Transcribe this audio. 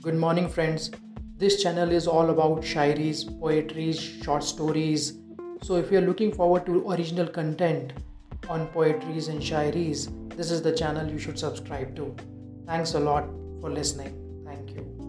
Good morning, friends. This channel is all about shairis, poetries, short stories. So, if you're looking forward to original content on poetries and shairis, this is the channel you should subscribe to. Thanks a lot for listening. Thank you.